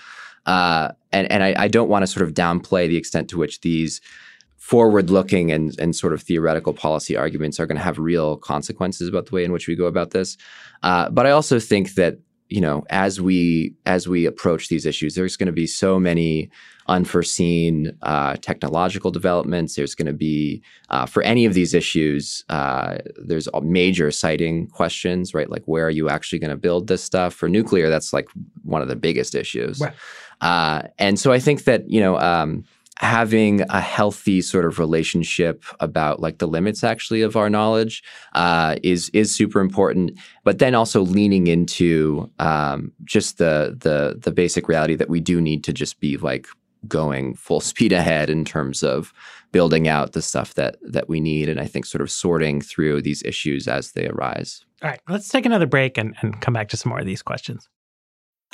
Uh, and and I, I don't want to sort of downplay the extent to which these forward-looking and and sort of theoretical policy arguments are going to have real consequences about the way in which we go about this. Uh, but I also think that you know as we as we approach these issues, there's going to be so many unforeseen uh, technological developments. There's going to be uh, for any of these issues, uh, there's a major siting questions, right? Like where are you actually going to build this stuff? For nuclear, that's like one of the biggest issues. Uh, and so I think that you know. Um, having a healthy sort of relationship about like the limits actually of our knowledge uh, is is super important. But then also leaning into um, just the the the basic reality that we do need to just be like going full speed ahead in terms of building out the stuff that that we need, and I think sort of sorting through these issues as they arise. All right, let's take another break and, and come back to some more of these questions.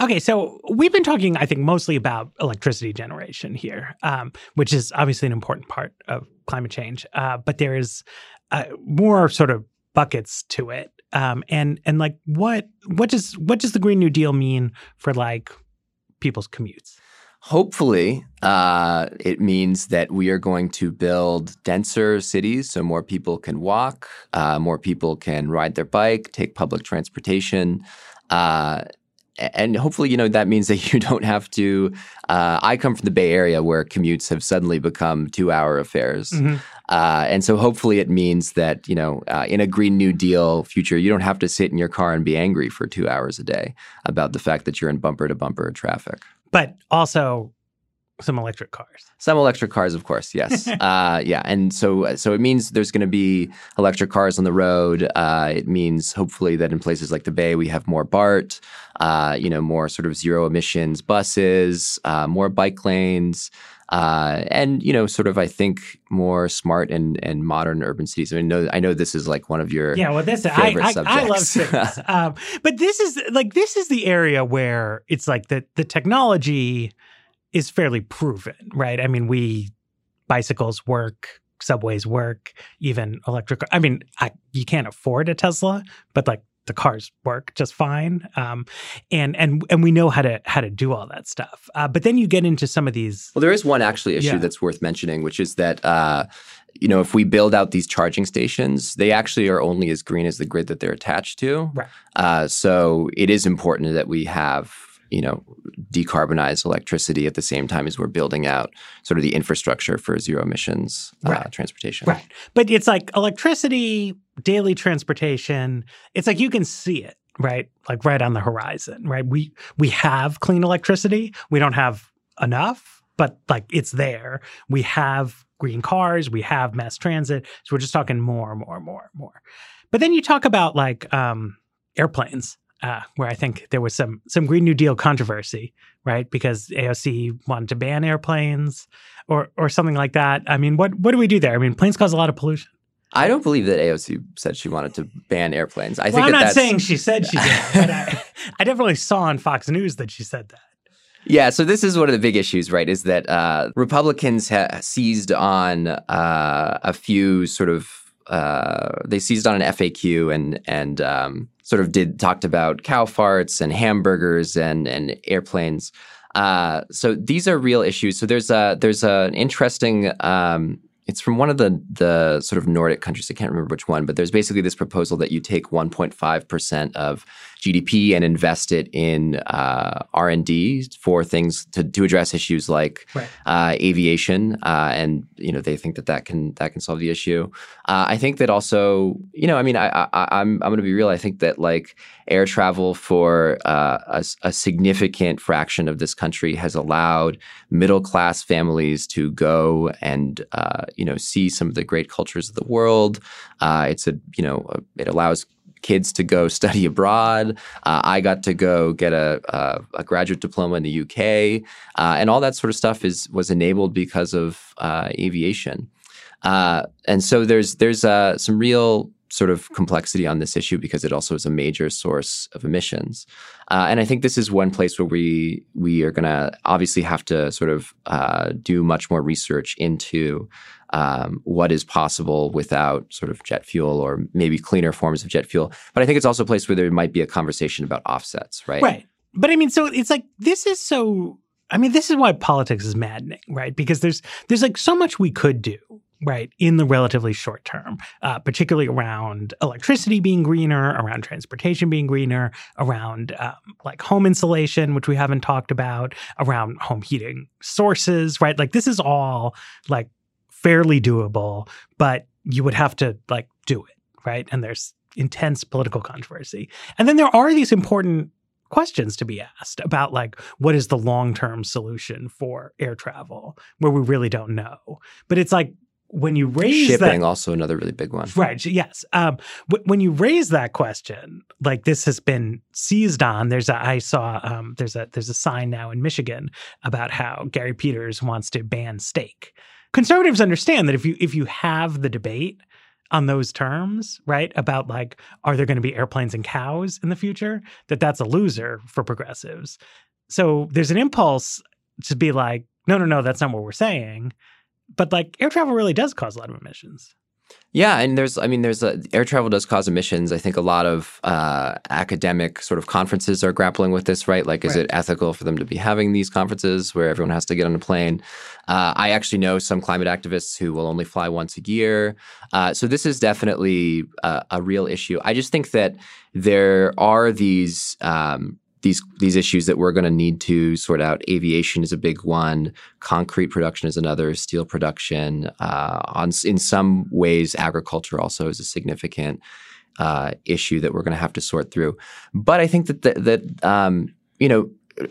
Okay, so we've been talking, I think, mostly about electricity generation here, um, which is obviously an important part of climate change. Uh, but there is uh, more sort of buckets to it, um, and and like what what does what does the Green New Deal mean for like people's commutes? Hopefully, uh, it means that we are going to build denser cities so more people can walk, uh, more people can ride their bike, take public transportation. Uh, and hopefully, you know, that means that you don't have to. Uh, I come from the Bay Area where commutes have suddenly become two hour affairs. Mhm. Uh, and so hopefully it means that, you know, uh, in a Green New Deal future, you don't have to sit in your car and be angry for two hours a day about the fact that you're in bumper to bumper traffic. But also some electric cars. Some electric cars, of course, yes, uh, yeah, and so so it means there's going to be electric cars on the road. Uh, it means hopefully that in places like the Bay we have more BART, uh, you know, more sort of zero emissions buses, uh, more bike lanes. Uh, and you know, sort of, I think more smart and and modern urban cities. I mean, know, I know this is like one of your Yeah, well, this I, favorite I, I love subjects. cities, um, but this is like this is the area where it's like the the technology is fairly proven, right? I mean, we bicycles work, subways work, even electric. I mean, I, you can't afford a Tesla, but like the cars work just fine, um, and and and we know how to how to do all that stuff. Uh, but then you get into some of these. Well, there is one actually issue Yeah. that's worth mentioning, which is that uh, you know if we build out these charging stations, they actually are only as green as the grid that they're attached to. Right. Uh, so it is important that we have you know decarbonize electricity at the same time as we're building out sort of the infrastructure for zero emissions uh, Right. transportation. Right. But it's like electricity, daily transportation. It's like you can see it, right? Like right on the horizon, right? We we have clean electricity. We don't have enough, but like it's there. We have green cars, we have mass transit. So we're just talking more, and more, and more, and more. But then you talk about like um airplanes. Uh, where I think there was some some Green New Deal controversy, right? Because AOC wanted to ban airplanes, or or something like that. I mean, what what do we do there? I mean, planes cause a lot of pollution. I don't believe that AOC said she wanted to ban airplanes. I well, think I'm that not that's, saying she said she did, but I, I definitely saw on Fox News that she said that. Yeah, so this is one of the big issues, right? Is that uh, Republicans ha- seized on uh, a few sort of uh, they seized on an FAQ and and um, sort of did talked about cow farts and hamburgers and and airplanes. Uh, so these are real issues. So there's a there's an interesting um, it's from one of the the sort of Nordic countries. I can't remember which one, but there's basically this proposal that you take 1.5 percent of GDP and invest it in uh, R and D for things to, to address issues like right. uh, aviation, uh, and you know they think that that can that can solve the issue. Uh, I think that also, you know, I mean, I, I, I'm I'm going to be real. I think that like air travel for uh, a, a significant fraction of this country has allowed middle class families to go and uh, you know see some of the great cultures of the world. it's a you know it allows kids to go study abroad. Uh, I got to go get a, a, a graduate diploma in the UK, uh, and all that sort of stuff is was enabled because of uh, aviation. Uh, and so there's there's uh, some real sort of complexity on this issue because it also is a major source of emissions. Uh, and I think this is one place where we we are going to obviously have to sort of uh, do much more research into um, what is possible without sort of jet fuel or maybe cleaner forms of jet fuel. But I think it's also a place where there might be a conversation about offsets, right? Right. But I mean, so it's like this is so. I mean, this is why politics is maddening, right? Because there's there's like so much we could do right, in the relatively short term, uh, particularly around electricity being greener, around transportation being greener, around um, like home insulation, which we haven't talked about, around home heating sources, right? Like this is all like fairly doable, but you would have to like do it, right? And there's intense political controversy. And then there are these important questions to be asked about like what is the long-term solution for air travel where we really don't know. But it's like when you raise shipping that, also another really big one. Right yes. Um, when you raise that question like this has been seized on there's a i saw um, there's a there's a sign now in michigan about how gary peters wants to ban steak. Conservatives understand that if you if you have the debate on those terms right about like are there going to be airplanes and cows in the future that that's a loser for progressives. So there's an impulse to be like no no no that's not what we're saying but like air travel really does cause a lot of emissions. Yeah, and there's, I mean, there's a, air travel does cause emissions. I think a lot of uh, academic sort of conferences are grappling with this, right? Like, is right. it ethical for them to be having these conferences where everyone has to get on a plane? Uh, I actually know some climate activists who will only fly once a year. Uh, so this is definitely a, a, real issue. I just think that there are these um, these these issues that we're going to need to sort out. Aviation is a big one. Concrete production is another. Steel production. Uh, on in some ways, agriculture also is a significant uh, issue that we're going to have to sort through. But I think that the, that um, you know.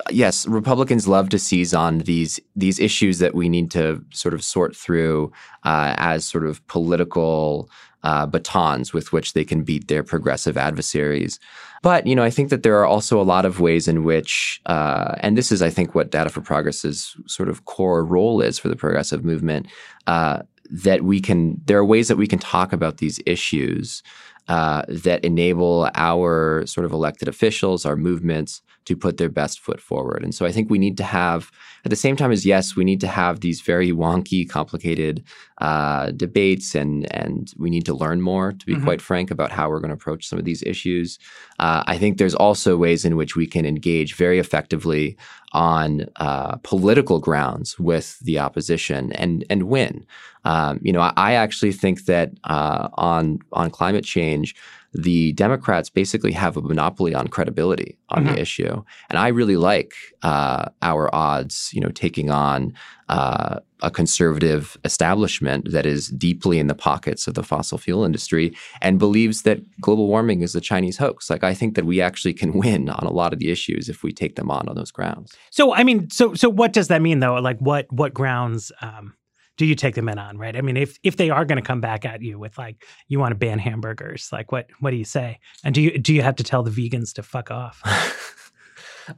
Yes, Republicans love to seize on these these issues that we need to sort of sort through uh, as sort of political uh, batons with which they can beat their progressive adversaries. But you know, I think that there are also a lot of ways in which, uh, and this is, I think, what Data for Progress's sort of core role is for the progressive movement. Uh, that we can, there are ways that we can talk about these issues uh, that enable our sort of elected officials, our movements, to put their best foot forward. And so I think we need to have, at the same time as yes, we need to have these very wonky, complicated uh, debates, and and we need to learn more, to be mm-hmm. quite frank, about how we're going to approach some of these issues. Uh, I think there's also ways in which we can engage very effectively on uh, political grounds with the opposition and and win. Um, you know, I, I, actually think that uh, on on climate change the Democrats basically have a monopoly on credibility on mm-hmm. the issue, and I really like uh, our odds. You know, taking on uh, a conservative establishment that is deeply in the pockets of the fossil fuel industry and believes that global warming is a Chinese hoax. Like I think that we actually can win on a lot of the issues if we take them on on those grounds. So I mean, so so what does that mean though? Like what what grounds? Um do you take them in on, right? I mean, if if they are going to come back at you with like you want to ban hamburgers, like what what do you say? And do you do you have to tell the vegans to fuck off?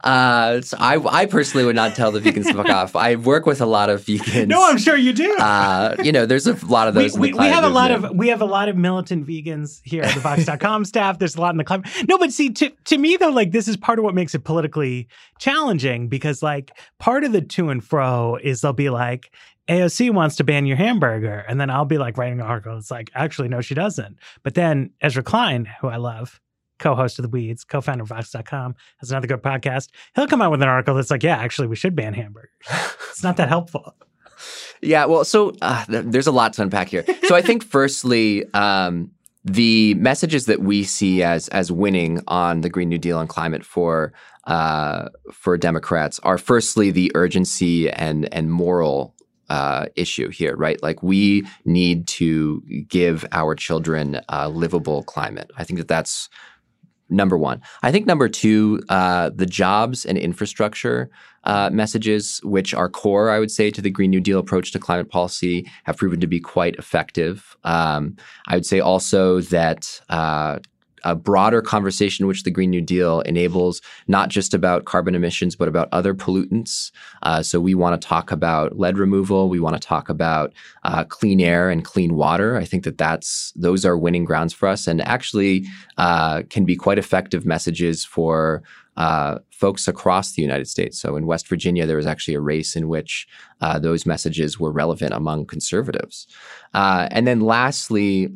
Uh, so I, I personally would not tell the vegans to fuck off. I work with a lot of vegans. No, I'm sure you do. Uh, you know, there's a lot of we, those. in we, we have a lot of we have a lot of militant vegans here at the Vox.com staff. There's a lot in the climate. No, but see, to to me though, like this is part of what makes it politically challenging because like part of the to and fro is they'll be like. AOC wants to ban your hamburger. And then I'll be like writing an article. It's like, actually, no, she doesn't. But then Ezra Klein, who I love, co-host of The Weeds, co-founder of Vox.com, has another good podcast. He'll come out with an article that's like, yeah, actually, we should ban hamburgers. it's not that helpful. Yeah, well, so uh, there's a lot to unpack here. So I think, firstly, um, the messages that we see as as winning on the Green New Deal and climate for uh, for Democrats are firstly the urgency and and moral uh, issue here, right? Like we need to give our children a livable climate. I think that that's number one. I think number two, uh, the jobs and infrastructure uh, messages, which are core, I would say, to the Green New Deal approach to climate policy, have proven to be quite effective. Um, I would say also that. Uh, a broader conversation, which the Green New Deal enables, not just about carbon emissions, but about other pollutants. Uh, so we want to talk about lead removal. We want to talk about uh, clean air and clean water. I think that that's those are winning grounds for us, and actually uh, can be quite effective messages for uh, folks across the United States. So in West Virginia, there was actually a race in which uh, those messages were relevant among conservatives. Uh, and then lastly,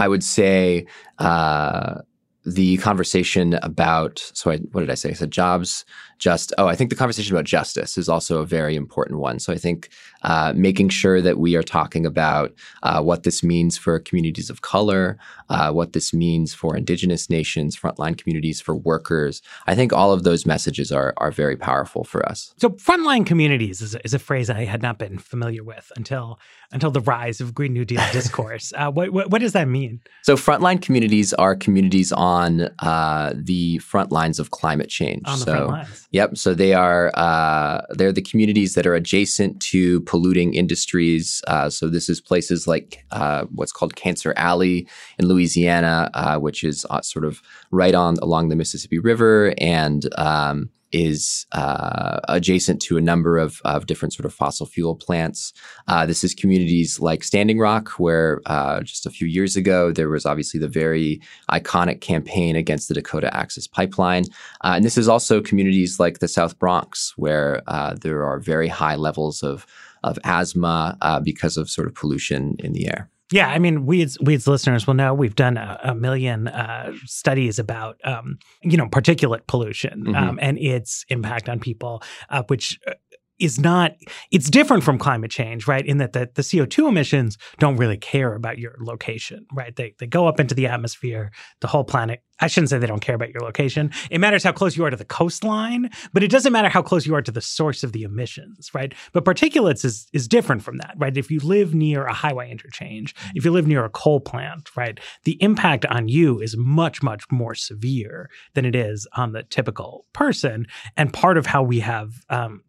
I would say uh, the conversation about so I, what did I say? I said jobs, just oh, I think the conversation about justice is also a very important one. So I think uh, making sure that we are talking about uh, what this means for communities of color, uh, what this means for Indigenous nations, frontline communities, for workers. I think all of those messages are are very powerful for us. So frontline communities is a, is a phrase I had not been familiar with until until the rise of Green New Deal discourse. uh, what, what, what does that mean? So frontline communities are communities on uh, the front lines of climate change. On the so, front lines. Yep. So they are uh, they're the communities that are adjacent to polluting industries. Uh, so this is places like uh, what's called Cancer Alley in Louisiana, uh, which is uh, sort of right on along the Mississippi River and um, is uh, adjacent to a number of, of different sort of fossil fuel plants. Uh, this is communities like Standing Rock, where uh, just a few years ago there was obviously the very iconic campaign against the Dakota Access Pipeline. Uh, and this is also communities like the South Bronx, where uh, there are very high levels of, of asthma uh, because of sort of pollution in the air. Yeah, I mean, Weeds Weeds listeners will know we've done a, a million uh, studies about um, you know particulate pollution Mhm. um, and its impact on people, uh, which uh, is not it's different from climate change, right? In that the, the CO two emissions don't really care about your location, right? They they go up into the atmosphere, the whole planet. I shouldn't say they don't care about your location. It matters how close you are to the coastline, but it doesn't matter how close you are to the source of the emissions, right? But particulates is is different from that, right? If you live near a highway interchange, if you live near a coal plant, right, the impact on you is much much more severe than it is on the typical person. And part of how we have um,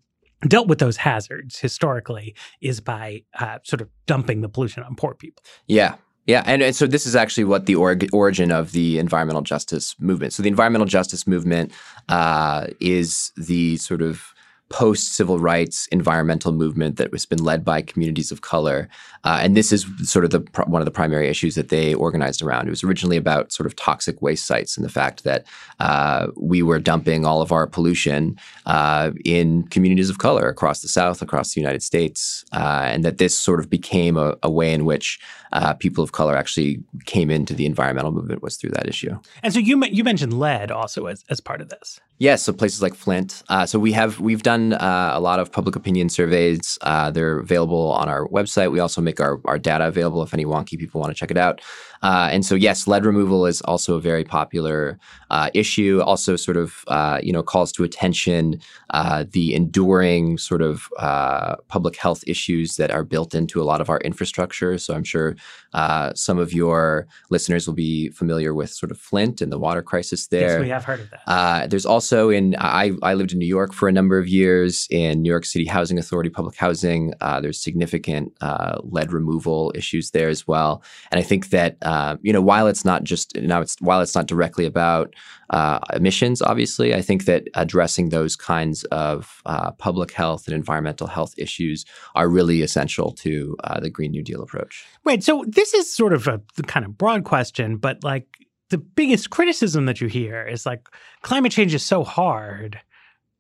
dealt with those hazards historically is by uh, sort of dumping the pollution on poor people. Yeah. Yeah, and, and so this is actually what the origin of the environmental justice movement. So the environmental justice movement uh, is the sort of post civil rights environmental movement that has been led by communities of color, uh, and this is sort of the one of the primary issues that they organized around. It was originally about sort of toxic waste sites and the fact that uh, we were dumping all of our pollution uh, in communities of color across the South, across the United States, uh, and that this sort of became a, a way in which uh, people of color actually came into the environmental movement was through that issue. And so you you mentioned lead also as, as part of this. Yes, so places like Flint. Uh, so we have we've done uh, a lot of public opinion surveys. Uh, they're available on our website. We also make our, our data available if any wonky people want to check it out. Uh, and so yes, lead removal is also a very popular uh, issue. Also, sort of uh, you know calls to attention uh, the enduring sort of uh, public health issues that are built into a lot of our infrastructure. So I'm sure uh, some of your listeners will be familiar with sort of Flint and the water crisis there. Yes, we have heard of that. Uh, there's also in I, I lived in New York for a number of years in New York City Housing Authority public housing. Uh, there's significant uh, lead removal issues there as well, and I think that uh, you know while it's not just now it's while it's not directly about uh, emissions, obviously, I think that addressing those kinds of uh, public health and environmental health issues are really essential to the Green New Deal approach. Right. So this is sort of a kind of broad question, but like the biggest criticism that you hear is like climate change is so hard.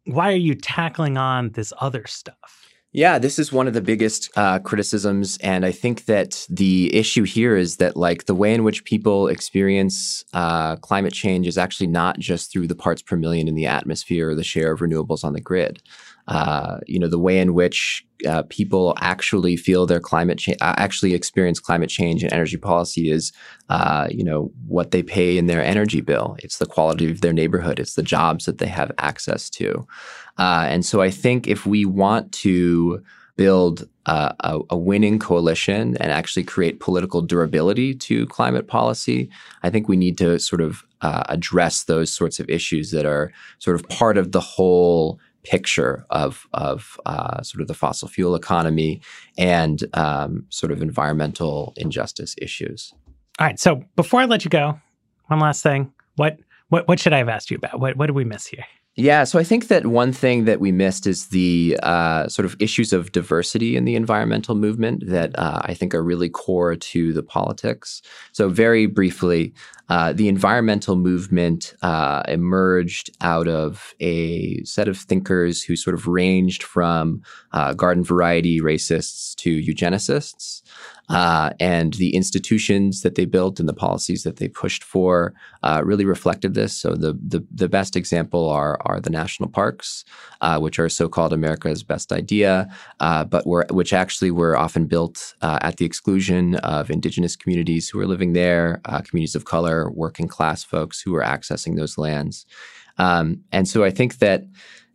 Why are you tackling on this other stuff? Yeah, this is one of the biggest uh, criticisms. And I think that the issue here is that, like, the way in which people experience uh, climate change is actually not just through the parts per million in the atmosphere or the share of renewables on the grid. Uh, you know, the way in which uh, people actually feel their climate change, uh, actually experience climate change and energy policy is, uh, you know, what they pay in their energy bill. It's the quality of their neighborhood. It's the jobs that they have access to. Uh, and so I think if we want to build a, a, winning coalition and actually create political durability to climate policy, I think we need to sort of uh, address those sorts of issues that are sort of part of the whole picture of of uh, sort of the fossil fuel economy and um, sort of environmental injustice issues. All right. So before I let you go, one last thing. What what what should I have asked you about? What what did we miss here? Yeah, so I think that one thing that we missed is the uh, sort of issues of diversity in the environmental movement that uh, I think are really core to the politics. So, very briefly, uh, the environmental movement uh, emerged out of a set of thinkers who sort of ranged from uh, garden variety racists to eugenicists. Uh, and the institutions that they built and the policies that they pushed for uh, really reflected this. So the, the, the best example are are the national parks, uh, which are so-called America's best idea, uh, but were which actually were often built uh, at the exclusion of indigenous communities who were living there, uh, communities of color, working class folks who were accessing those lands. Um, and so I think that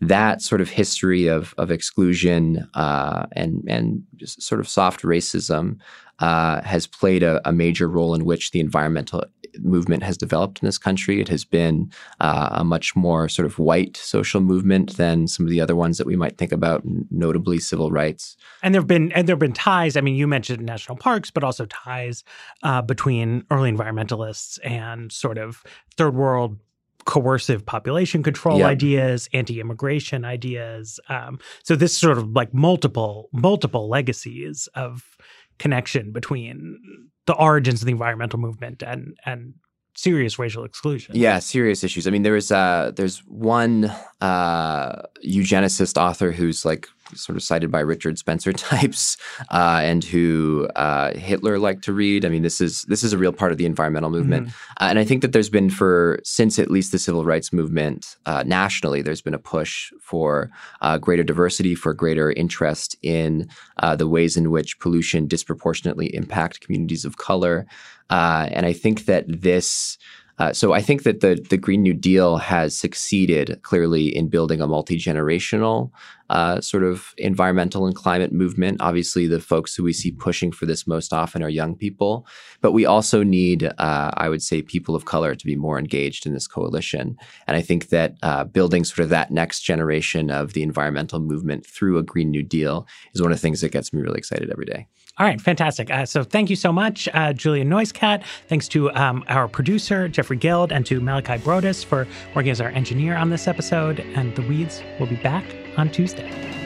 that sort of history of of exclusion uh, and and sort of soft racism uh, has played a, a, major role in which the environmental movement has developed in this country. It has been uh, a much more sort of white social movement than some of the other ones that we might think about, notably civil rights. And there've been and there've been ties. I mean, you mentioned national parks, but also ties uh, between early environmentalists and sort of third world coercive population control yep. ideas, anti-immigration ideas. Um, so this sort of like multiple multiple legacies of connection between the origins of the environmental movement and and serious racial exclusion. Yeah, serious issues. I mean, there is uh, there's one uh, eugenicist author who's like sort of cited by Richard Spencer types, uh, and who uh, Hitler liked to read. I mean, this is this is a real part of the environmental movement, mm-hmm. uh, and I think that there's been for since at least the civil rights movement uh, nationally, there's been a push for uh, greater diversity, for greater interest in uh, the ways in which pollution disproportionately impact communities of color, and I think that this. Uh, so I think that the the Green New Deal has succeeded clearly in building a multi generational uh, sort of environmental and climate movement. Obviously, the folks who we see pushing for this most often are young people, but we also need, uh, I would say, people of color to be more engaged in this coalition. And I think that uh, building sort of that next generation of the environmental movement through a Green New Deal is one of the things that gets me really excited every day. All right, fantastic. Uh, so thank you so much, uh, Julian NoiseCat. Thanks to um, our producer, Jeffrey Geld, and to Malachi Brodus for working as our engineer on this episode. And The Weeds will be back on Tuesday.